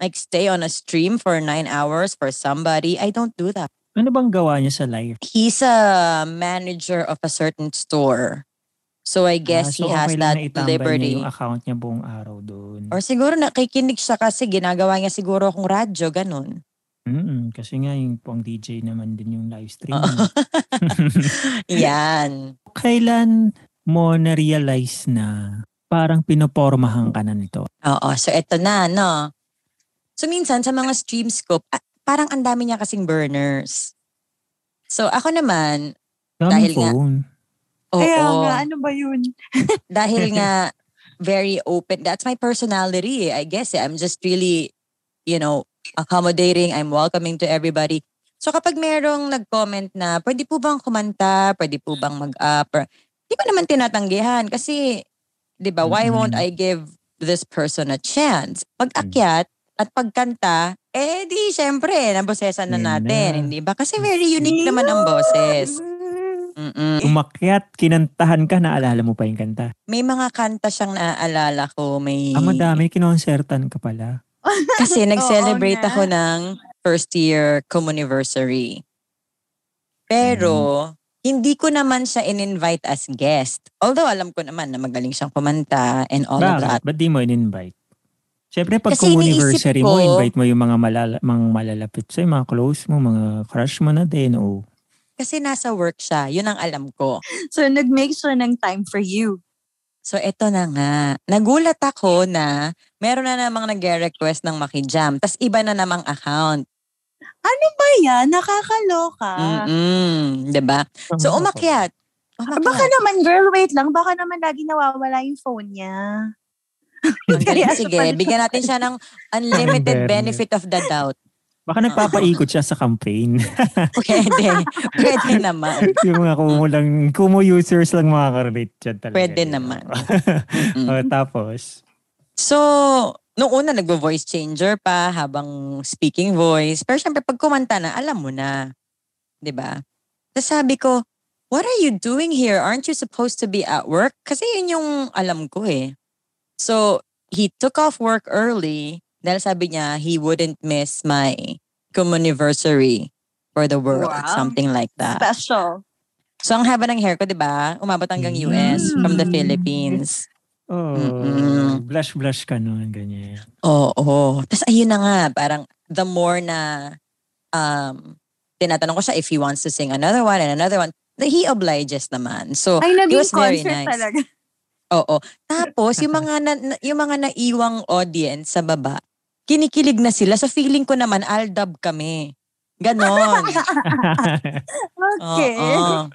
Like stay on a stream for nine hours for somebody. I don't do that. Ano bang gawa niya sa live? He's a manager of a certain store. So I guess Ah, so he has okay that liberty. niya yung account niya buong araw doon. Or siguro nakikinig siya kasi ginagawa niya siguro akong radyo, ganun. Mm-mm, kasi nga yung pang DJ naman din yung live stream. Niya. [laughs] Yan. Kailan mo na-realize na parang pinopormahan ka na nito? Oo, so eto na, no? So minsan sa mga streams ko, parang ang dami niya kasing burners. So ako naman, Daming Dahil nga- phone. Oo. Kaya nga, ano ba yun? [laughs] dahil nga very open. That's my personality, eh, I guess. eh. I'm just really, you know, accommodating. I'm welcoming to everybody. So kapag merong nag-comment na, pwede po bang kumanta? Pwede po bang mag-up? Or- Hindi ko naman tinatanggihan kasi, di ba, why Mm-mm. won't I give this person a chance? Pag akyat, At pagkanta, eh di syempre, nabosesan na natin, na. hindi ba? Kasi very unique naman ang boses. Mm-mm. Umakyat, kinantahan ka, naalala mo pa yung kanta. May mga kanta siyang naaalala ko. May... Ah, madami, kinonsertan ka pala. [laughs] Kasi nag-celebrate ako ng first year communiversary. Pero, hindi ko naman siya in-invite as guest. Although alam ko naman na magaling siyang kumanta and all of that. Bakit? Ba't di mo in-invite? Siyempre, pag Kasi mo, invite mo yung mga, malala, mga malalapit sa'yo, mga close mo, mga crush mo na din. Oh. Kasi nasa work siya. Yun ang alam ko. So, nag-make siya ng time for you. So, eto na nga. Nagulat ako na meron na namang nag-request ng makijam. Tapos iba na namang account. Ano ba yan? Nakakaloka. Mm-mm. 'Di ba? So, umakyat. Ah, Umakyat. Baka naman, girl, wait lang. Baka naman lagi nawawala yung phone niya. [laughs] Ang galing. Sige, bigyan natin siya ng unlimited benefit of the doubt. Baka nagpapaikot siya sa campaign. [laughs] Pwede. Pwede naman. [laughs] yung mga kumu lang, kumu users lang makaka-relate dyan talaga. Pwede eh. naman. [laughs] oh, tapos, So, nung una nagvo-voice changer pa habang speaking voice. Pero syempre pag kumanta na, alam mo na. 'Di ba? Tapos sabi ko, what are you doing here? Aren't you supposed to be at work? Kasi yun yung alam ko eh. So, he took off work early dahil sabi niya he wouldn't miss my communiversary for the world. Wow. Something like that. Special. So, ang haba ng hair ko, di ba? Umabot hanggang US from the Mm. Philippines. oh, Mm-mm. blush-blush ka nun, ganyan. Oo. Oh, Tapos ayun na nga, parang the more na um, tinatanong ko siya if he wants to sing another one and another one, he obliges naman. So, Ay, it was very nice. talaga. Oo. Tapos, yung mga, na, na- yung mga naiwang audience sa baba, kinikilig na sila. So, feeling ko naman, aldab kami. Ganon. Okay. [laughs] Oo.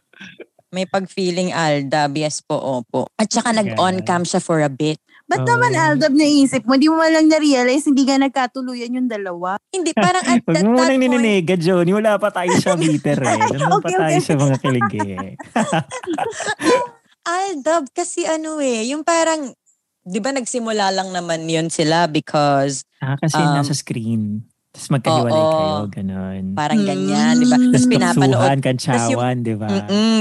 May pag-feeling aldab. Yes po, opo. At saka nag-on-cam siya for a bit. Ba't Oh. naman Aldab naisip mo? Di mo lang na-realize hindi ka nagkatuluyan yung dalawa. Hindi, parang at [laughs] Huwag that, mo that nang nininega, Johnny. Wala pa tayo sa meter eh. [laughs] Pa Okay, tayo okay. sa mga kilig eh. Aldab kasi ano eh, yung parang, di ba nagsimula lang naman yun sila because Ah, kasi Um, nasa screen. Tapos magkahiwalay oo. kayo, ganun. parang Hmm. ganyan, di ba? Tapos Tapos pinapanood, kantsawan, di ba?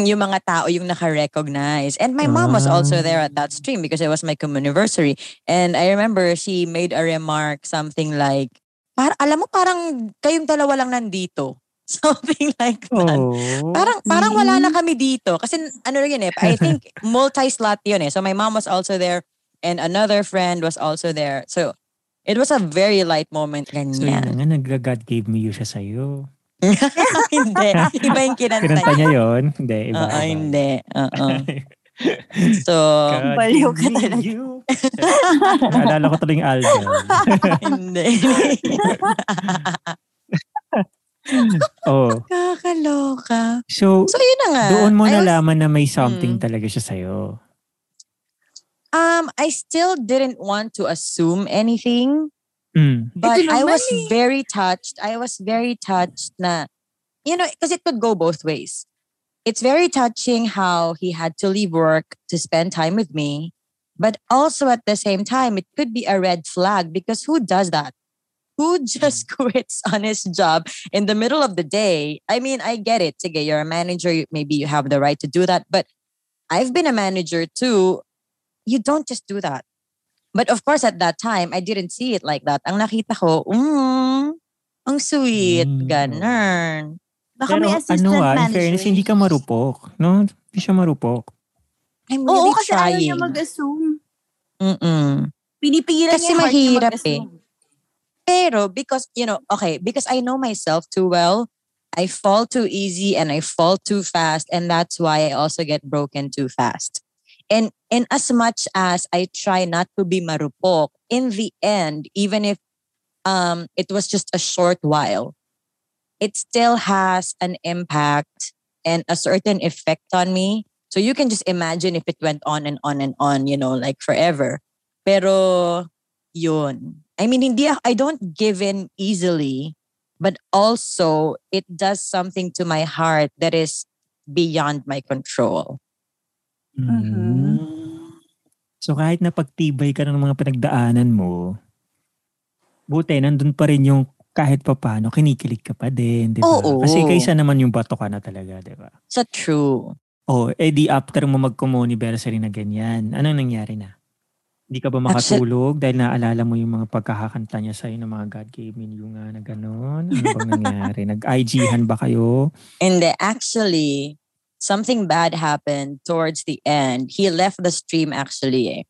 yung mga tao yung naka-recognize. And my mom was also there at that stream because it was my communiversary. And I remember she made a remark, something like, para, alam mo, parang kayong dalawa lang nandito. [laughs] Something like that. Oh. Parang parang wala na kami dito kasi ano rin yun eh. I think [laughs] multi-slot yun eh. So my mom was also there and another friend was also there. So it was a very light moment So yun ganyan. nga, nag-God gave me you siya sa'yo. [laughs] hindi. Iba yung kinanta [laughs] Kinanta niya. yun? Hindi, iba. Oo, iba. hindi. Oo. [laughs] So, God Baliw ka talaga. you. Naalala ko tuloy yung album. hindi. oh. Kakaloka. So, So, yun na nga. doon mo I was- nalaman na may something Mm. talaga siya sa'yo. Um, I still didn't want to assume anything. Mm. But I was eh. very touched. I was very touched na, you know, because it could go both ways. It's very touching how he had to leave work to spend time with me. But also at the same time, it could be a red flag because who does that? Who [laughs] just quits on his job in the middle of the day? I mean, I get it. Sige, you're a manager. Maybe you have the right to do that. But I've been a manager too. You don't just do that. But of course, at that time, I didn't see it like that. Ang nakita ko, mm, ang sweet, Mm. ganun. Baka Pero may assistant ano ah, in fairness, hindi ka marupok. No? Hindi siya marupok. I'm Oo, really kasi ayaw trying. niya mag-assume. Mm-mm. Pinipigilan Kasi niya heart niya mahirap eh. Pero because, you know, okay, because I know myself too well, I fall too easy and I fall too fast. And that's why I also get broken too fast. And in as much as I try not to be marupok, in the end, even if um, it was just a short while, it still has an impact and a certain effect on me. So you can just imagine if it went on and on and on, you know, like forever. Pero yun. I mean, hindi ako- I don't give in easily, but also it does something to my heart that is beyond my control. Mm. So kahit napagtibay ka ng mga pinagdaanan mo, buti, nandun pa rin yung kahit pa paano, kinikilig ka pa din, di ba? Oo. Kasi kaysa naman yung bato ka na talaga, di ba? Sa true. Oh, eh di after mo mag-communiversary na ganyan, anong nangyari na? Hindi ka ba makatulog dahil naalala mo yung mga pagkakakanta niya sa'yo ng mga God gave me you nga na gano'n? Ano bang nangyari? [laughs] Nag-IG-han ba kayo? And actually, something bad happened towards the end. He left the stream actually eh,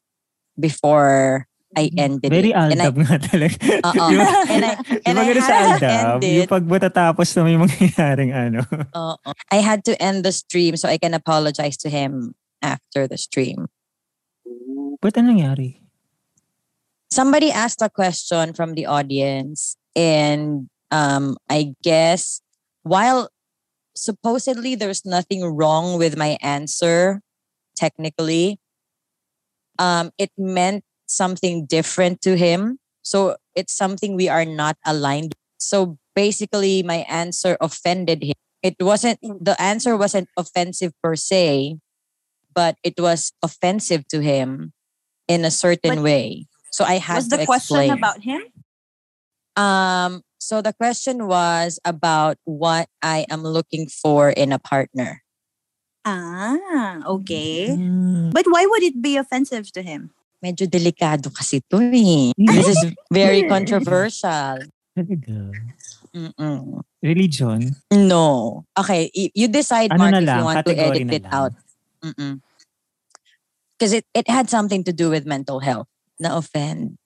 before I ended Very it. And I, aldab [laughs] nga talaga. Oo. Ba? [laughs] and I, and I sa had to aldab? end Yung it. pag matatapos na may mangyayaring ano. Oo. I had to end the stream so I can apologize to him after the stream. Ba't ano nangyari? Somebody asked a question from the audience, and um, I guess while supposedly there's nothing wrong with my answer, technically, um, it meant something different to him. So it's something we are not aligned. So basically, my answer offended him. It wasn't the answer wasn't offensive per se, but it was offensive to him in a certain But way. So I had Was to the question explain. about him? Um, so the question was about what I am looking for in a partner. Ah, okay. Hmm. But why would it be offensive to him? Medyo delikado kasi to eh. [laughs] This is very [laughs] controversial. Mm-mm. Religion? No. Okay, you decide, Ano Mark, na if you want to edit it out. Because it, it had something to do with mental health. Na-offend.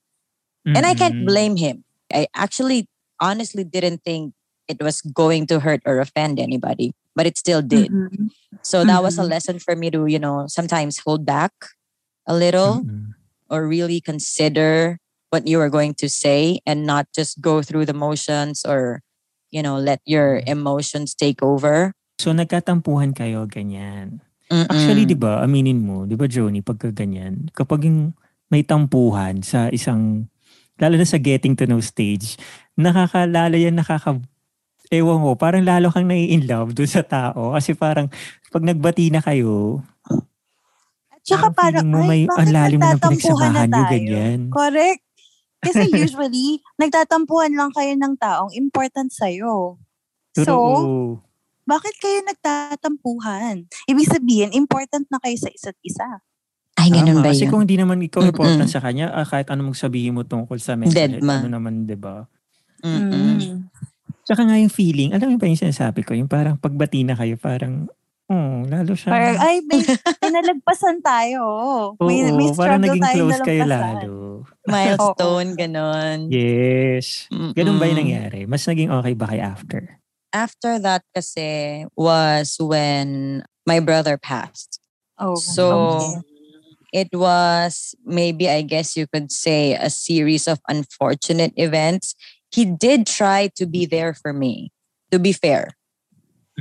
And I can't blame him. I actually honestly didn't think it was going to hurt or offend anybody, but it still did. Mhm. So that was a Mhm. lesson for me to, you know, sometimes hold back a little Mm-mm. or really consider what you are going to say and not just go through the motions or, you know, let your emotions take over. So nagkatampuhan kayo, ganyan. Mm-mm. Actually, di ba, aminin mo, di ba Joni, pagka ganyan, kapag yung may tampuhan sa isang, lalo na sa getting to know stage, nakakalala yan, nakaka, ewan ko, parang lalo kang nai-in love dun sa tao. Kasi parang, pag nagbati na kayo, At saka parang, feeling mo may ay, ang bakit lalim mo ng nagtatampuhan na pinagsamahan nyo, ganyan. Correct. Kasi [laughs] usually, nagtatampuhan lang kayo ng taong important sa'yo. So, True. bakit kayo nagtatampuhan? Ibig sabihin, important na kayo sa isa't isa. Ay, ganun Tama. ba Kasi yun? kung hindi naman ikaw Mm-mm. important sa kanya, ah, kahit ano mong sabihin mo tungkol sa message, Deadma. ano naman, di ba? Mm-mm. Mm. Tsaka nga yung feeling, alam mo ba yung sinasabi ko? Yung parang pagbati na kayo, parang, oh, lalo siya. Parang, ay, may, [laughs] may nalagpasan tayo. May, Oo, may parang struggle naging tayong close kayo lalo. Milestone, [laughs] ganon. Yes. Ganun ba yung Mm-mm. nangyari? Mas naging okay ba kay after? After that kasi was when my brother passed. Oh, So okay. It was maybe I guess you could say a series of unfortunate events. He did try to be mm-hmm. there for me. To be fair.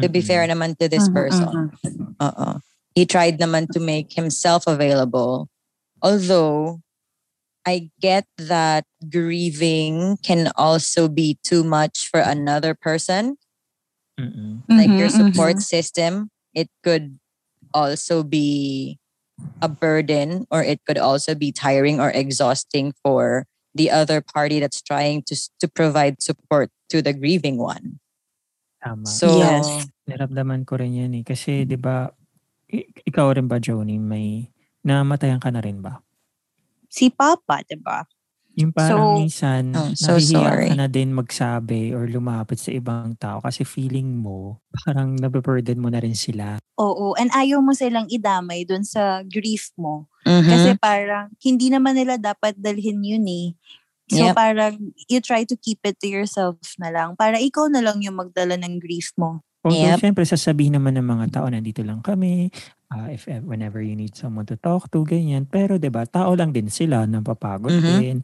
To be fair mm-hmm. naman to this Mhm, person. Uh-uh. He tried naman to make himself available. Although I get that grieving can also be too much for another person. Mm-mm. Like your support system, it could also be a burden or it could also be tiring or exhausting for the other party that's trying to to provide support to the grieving one. Tama. So Yes. Naramdaman ko rin yan eh. Kasi, di ba, ikaw rin ba, Joni, may namatayan ka na rin ba? Si Papa, diba? Yung parang So- minsan, Oh, so sorry. ka na din magsabi or lumapit sa ibang tao kasi feeling mo, parang nababurden mo na rin sila. Oo. And ayaw mo silang idamay dun sa grief mo. mhm. Kasi parang, hindi naman nila dapat dalhin yun eh. So Yep. parang, you try to keep it to yourself na lang. Para ikaw na lang yung magdala ng grief mo. Although, Yep. syempre, sasabihin naman ng mga tao, nandito lang kami, ah, if ev- whenever you need someone to talk to, ganyan. Pero, di ba, tao lang din sila, napapagod Mhm. din.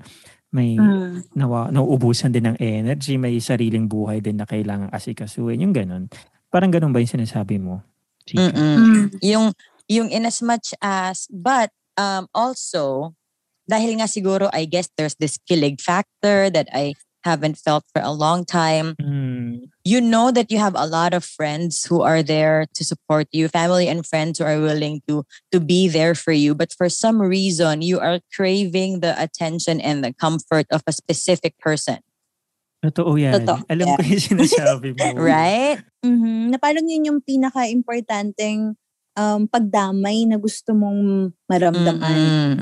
May Mm. nawa, nauubusan din ng energy, may sariling buhay din na kailangan asikasuhin. Yung ganun. Parang ganun ba yung sinasabi mo? Chika? Mm-mm. Mm. yung yung in as much as but um also dahil nga siguro I guess there's this killing factor that I haven't felt for a long time Mm. You know that you have a lot of friends who are there to support you, family and friends who are willing to to be there for you. But for some reason, you are craving the attention and the comfort of a specific person. Totoo yan. Totoo. Alam ko yung sinasabi mo. [laughs] Right? Mhm. Na parang yun yung pinaka-importanteng um, pagdamay na gusto mong maramdaman. Mm-mm.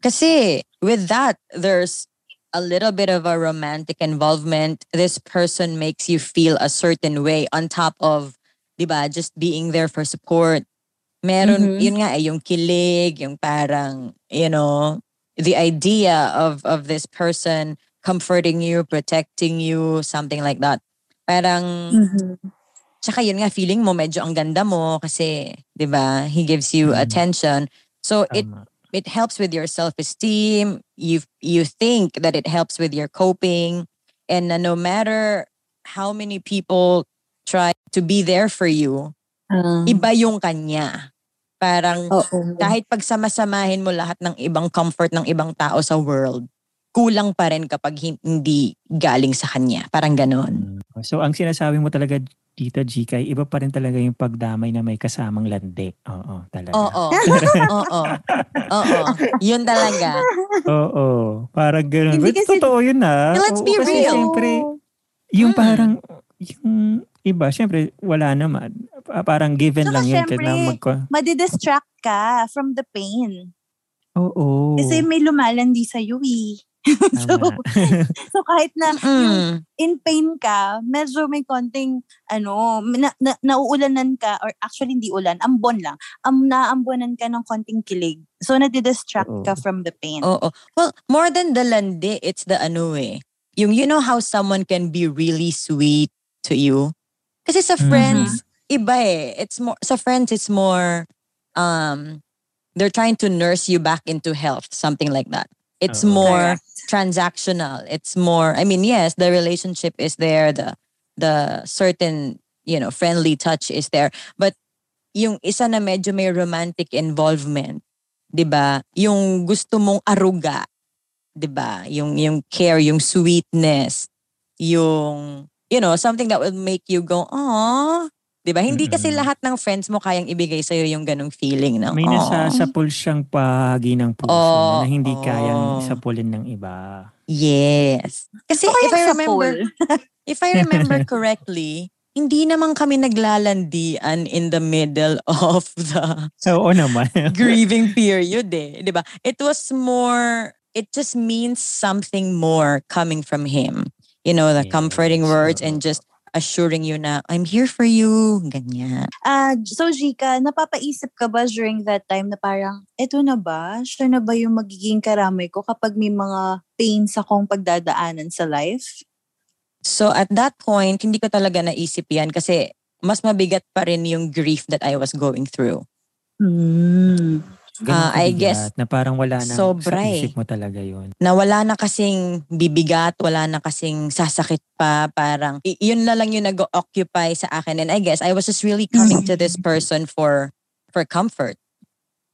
Kasi with that, there's a little bit of a romantic involvement. This person makes you feel a certain way on top of, di ba, just being there for support. Meron, Mhm. yun nga, eh, yung kilig, yung parang, you know, the idea of of this person comforting you, protecting you, something like that. Parang, Mhm. Tsaka yun nga, feeling mo medyo ang ganda mo kasi, di ba, he gives you Mm. attention. So it Tama. it helps with your self-esteem. You you think that it helps with your coping. And no matter how many people try to be there for you, Ah, iba yung kanya. Parang oo. kahit pagsamasamahin mo lahat ng ibang comfort ng ibang tao sa world, kulang pa rin kapag hin- hindi galing sa kanya. Parang ganon. So, ang sinasabi mo talaga dito, Gkay, iba pa rin talaga yung pagdamay na may kasamang landi. Oo, talaga. Oo. [laughs] Oo. Oo. Yun talaga. Oo. Parang ganun. Hindi kasi- totoo yun na. Let's be kasi real. Siyempre, yung Mm. parang, yung iba, siyempre, wala naman. Pa- Parang given Saka lang yun. syempre, Kaya mag... Madidistract ka from the pain. Oo. Kasi may lumalandi sa'yo eh. [laughs] so, [laughs] so kahit na Mm. in pain ka, medyo may konting, ano, na, na, nauulanan ka, or actually hindi ulan, ambon lang. Am, naambonan ka ng konting kilig. So, nadidistract Oo. ka from the pain. Oo. Well, more than the landi, it's the ano eh. Yung you know how someone can be really sweet to you? Kasi sa Mhm. friends, iba eh. It's more, sa friends, it's more, um, they're trying to nurse you back into health, something like that. It's oh, Oo. more Correct. transactional. It's more, I mean, yes, the relationship is there, the, the certain, you know, friendly touch is there. But yung isa na medyo may romantic involvement, 'di ba? Yung gusto mong aruga, 'di ba? Yung yung care, yung sweetness, yung you know, something that will make you go, "Aw." 'Di ba? Hindi kasi lahat ng friends mo kayang ibigay sa yung ganong feeling ng, May "Aw." nasasapul siyang pahagi ng puso Oo, na hindi oo. kayang sapulin ng iba. Yes. Kasi So, if I sa remember, pool. [laughs] if I remember [laughs] correctly, hindi naman kami naglalandian in the middle of the Oo naman. [laughs] grieving period eh. 'Di ba? It was more, it just means something more coming from him. You know, the comforting Yes, words and just assuring you na, I'm here for you. Ganyan. Ah, so Jika, napapaisip ka ba during that time na parang, eto na ba? Siya na ba yung magiging karamay ko kapag may mga pains akong pagdadaanan sa life? So at that point, hindi ko talaga naisip yan kasi mas mabigat pa rin yung grief that I was going through. Hmm. Ganun Ah, I guess, na parang wala na sobra sa eh. isip mo talaga yun. na wala na kasing bibigat, wala na kasing sasakit pa, parang yun na lang yung nag-occupy sa akin. And I guess I was just really coming to this person for for comfort.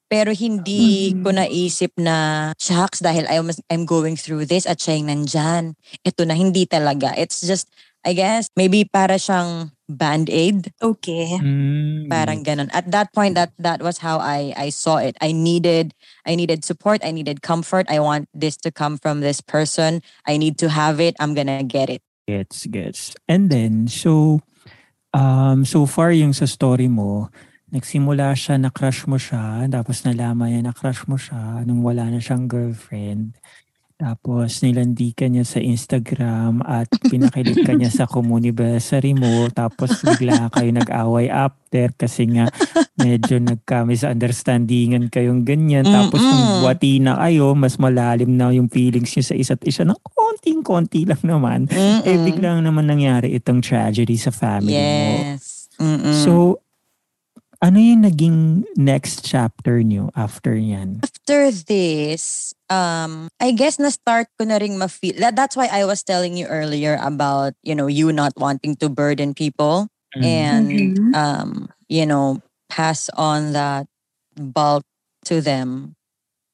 Pero hindi Mhm. ko naisip na, shucks, dahil I was, I'm going through this at siya yung nandyan. Ito na, hindi talaga. It's just, I guess, maybe para siyang band-aid. Okay. Mm, Parang ganun. At that point, that that was how I I saw it. I needed I needed support. I needed comfort. I want this to come from this person. I need to have it. I'm gonna get it. Gets, gets. And then, so, um, so far yung sa story mo, nagsimula siya na crush mo siya, tapos nalaman niya na crush mo siya nung wala na siyang girlfriend. Tapos nilandi ka niya sa Instagram at [laughs] pinakilig ka niya sa community mo. Tapos bigla kayo nag-away after kasi nga medyo nagka-misunderstandingan kayong ganyan. Tapos nung buwati na kayo, mas malalim na yung feelings niyo sa isa't isa ng konting-konti lang naman. Eh Mm-mm. biglang naman nangyari itong tragedy sa family mo. Yes. Mm-mm. So, ano yung naging next chapter niyo after yan? after this, um, I guess na start ko na ring ma-feel. That, that's why I was telling you earlier about, you know, you not wanting to burden people Mm. and Mhm. um, you know, pass on that bulk to them.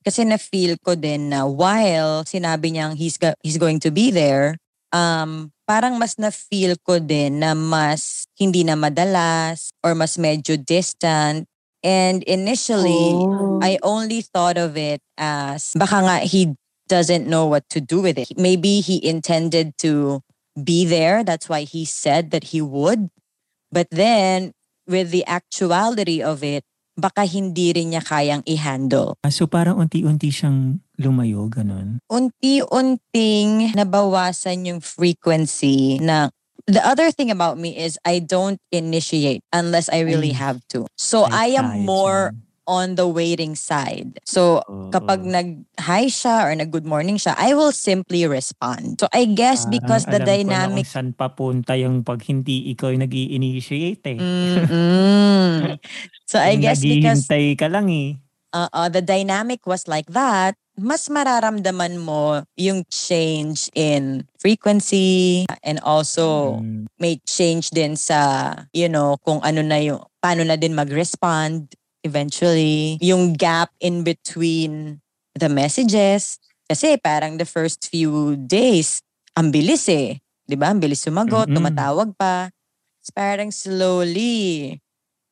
Kasi na-feel ko din na while sinabi niyang he's, go- he's going to be there, um, parang mas na-feel ko din na mas hindi na madalas or mas medyo distant. And initially, Oh. I only thought of it as baka nga he doesn't know what to do with it. Maybe he intended to be there. That's why he said that he would. But then, with the actuality of it, baka hindi rin niya kayang i-handle. So parang unti-unti siyang lumayo, ganun. Unti-unting nabawasan yung frequency na The other thing about me is I don't initiate unless I really have to. So I am more on the waiting side. So kapag nag-hi siya or nag-good morning siya, I will simply respond. So I guess Parang because the alam ko na dynamic kung saan papunta yung pag hindi ikaw yung nag initiate eh. Mm-mm. [laughs] so I guess because naghihintay ka lang eh. uh, the dynamic was like that, mas mararamdaman mo yung change in frequency and also Mm. may change din sa, you know, kung ano na yung, paano na din mag-respond eventually. Yung gap in between the messages. Kasi parang the first few days, ang bilis eh. Di ba? Ang bilis sumagot, Mm-mm. tumatawag pa. It's parang slowly,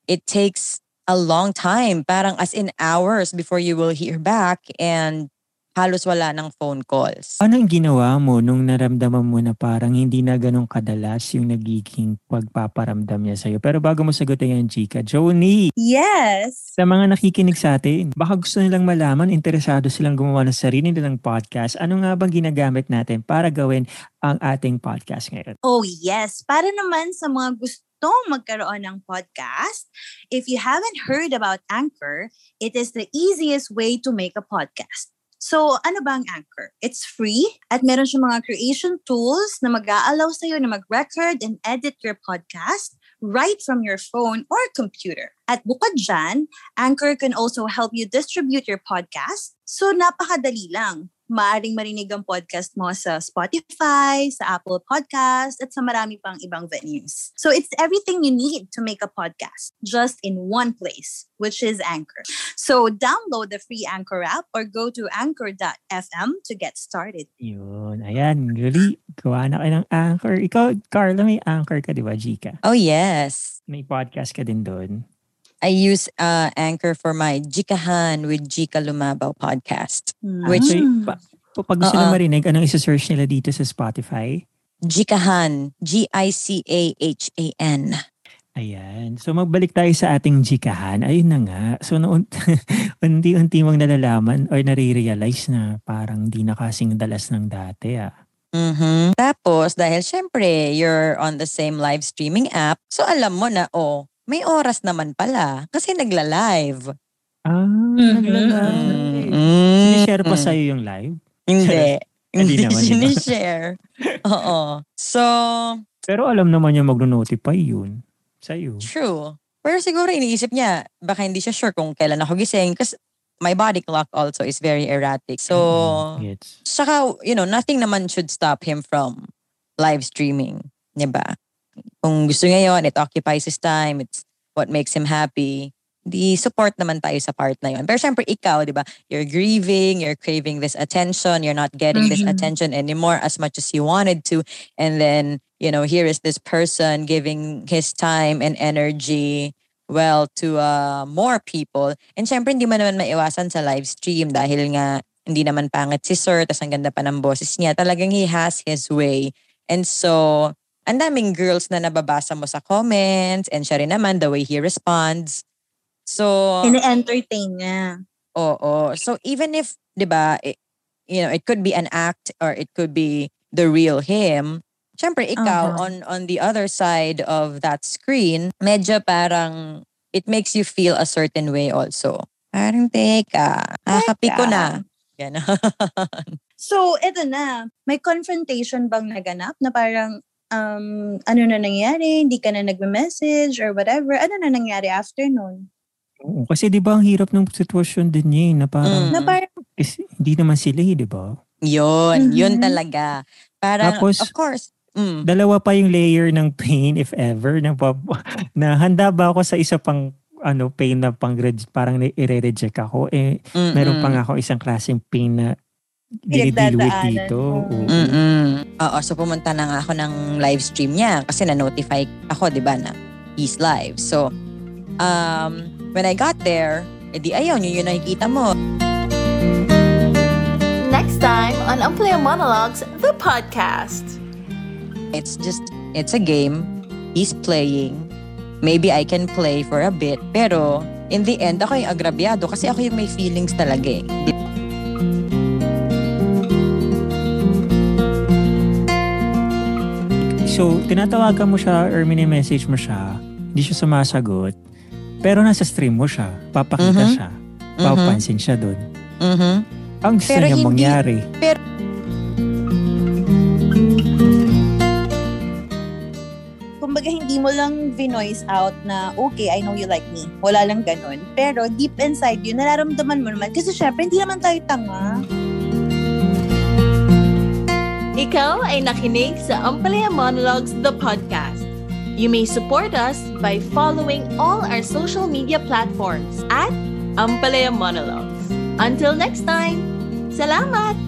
it takes a long time. Parang as in hours before you will hear back and halos wala ng phone calls. Ano yung ginawa mo nung naramdaman mo na parang hindi na ganun kadalas yung nagiging pagpaparamdam niya sa'yo? Pero bago mo sagutin yan, Chika, Joni, Yes. sa mga nakikinig sa atin, baka gusto nilang malaman, interesado silang gumawa ng sarili nilang podcast, ano nga bang ginagamit natin para gawin ang ating podcast ngayon? Oh yes, para naman sa mga gustong magkaroon ng podcast, if you haven't heard about Anchor, it is the easiest way to make a podcast. So, ano ba ang Anchor? It's free at meron siyang mga creation tools na mag-aalaw sa'yo na mag-record and edit your podcast right from your phone or computer. At bukod dyan, Anchor can also help you distribute your podcast. So, napakadali lang. Maaring marinig ang podcast mo sa Spotify, sa Apple Podcast, at sa marami pang ibang venues. So, it's everything you need to make a podcast just in one place, which is Anchor. So, download the free Anchor app or go to anchor.fm to get started. Yun, ayan, really, gawa na kayo ng anchor. Ikaw, Carla, may anchor ka, di ba, Chika? Oh yes. May podcast ka din doon. I use uh, Anchor for my Jikahan with Jika Lumabaw podcast. Which, Mm. pa, pa- pag gusto nila Oo. marinig, anong isa-search nila dito sa Spotify? Jikahan, G-I-C-A-H-A-N. Ayan. So magbalik tayo sa ating jikahan. Ayun na nga. So noon, [laughs] unti-unti mong nalalaman or nare-realize na parang di na kasing dalas ng dati ah. Mhm. Tapos, dahil syempre, you're on the same live streaming app, so alam mo na, oh, may oras naman pala kasi nagla-live. Ah, Mhm. nagla-live. Mm. Sinishare pa sa'yo yung live? Hindi. [laughs] Hindi naman, ba? sinishare. [laughs] Oo. So, Pero alam naman niya mag-notify yun sa'yo. true. Pero siguro iniisip niya, baka hindi siya sure kung kailan ako gising kasi my body clock also is very erratic. So, Mm, Gets. Saka, you know, nothing naman should stop him from live streaming. Diba? Kung gusto niya yun, it occupies his time, it's what makes him happy. Di support naman tayo sa part na yun. Pero syempre ikaw, di ba? You're grieving, you're craving this attention, you're not getting this Mhm. attention anymore as much as you wanted to. And then, you know, here is this person giving his time and energy well to uh, more people. And syempre hindi mo naman maiwasan sa live stream dahil nga hindi naman pangit si Sir, tas ang ganda pa ng boses niya. Talagang he has his way. And so, ang daming girls na nababasa mo sa comments and siya rin naman, the way he responds. So, Ine-entertain niya. oo. So, even if, di ba, you know, it could be an act or it could be the real him, syempre ikaw Uh-huh. on on the other side of that screen, medyo parang it makes you feel a certain way also. Parang, teka, kakapi ko na. Ganon. [laughs] So, eto na. May confrontation bang naganap na parang, um, ano na nangyari? Hindi ka na nagme-message or whatever. Ano na nangyari after nun? Oo, kasi di ba ang hirap ng sitwasyon din niya eh, na parang Mm. Na parang, is, hindi naman sila eh, di ba? Yun, yun Mhm. talaga. Parang, Tapos, of course, mm, Dalawa pa yung layer ng pain if ever na, pa, [laughs] na handa ba ako sa isa pang ano pain na pang parang i-reject ako eh meron pa nga ako isang klaseng pain na Pinagdadaanan dito. Mm-mm. Oo, so pumunta na nga ako ng live stream niya kasi na-notify ako, di ba, na he's live. So, um, when I got there, edi ayun, yun yung nakikita mo. Next time on Unplayer Monologues, the podcast. It's just, it's a game. He's playing. Maybe I can play for a bit. Pero, in the end, ako yung agrabyado kasi ako yung may feelings talaga eh. So, tinatawagan mo siya or mini-message mo siya, hindi siya sumasagot, pero nasa stream mo siya, papakita Mhm. siya, papansin siya doon. Mhm. Ang gusto Pero niya hindi- mangyari. Kumbaga, hindi mo lang vinoise out na, okay, I know you like me. Wala lang ganun. Pero deep inside you, nararamdaman mo naman. Kasi syempre, hindi naman tayo tanga. Ikaw ay nakinig sa Ampalaya Monologues, the podcast. You may support us by following all our social media platforms at Ampalaya Monologues. Until next time, salamat!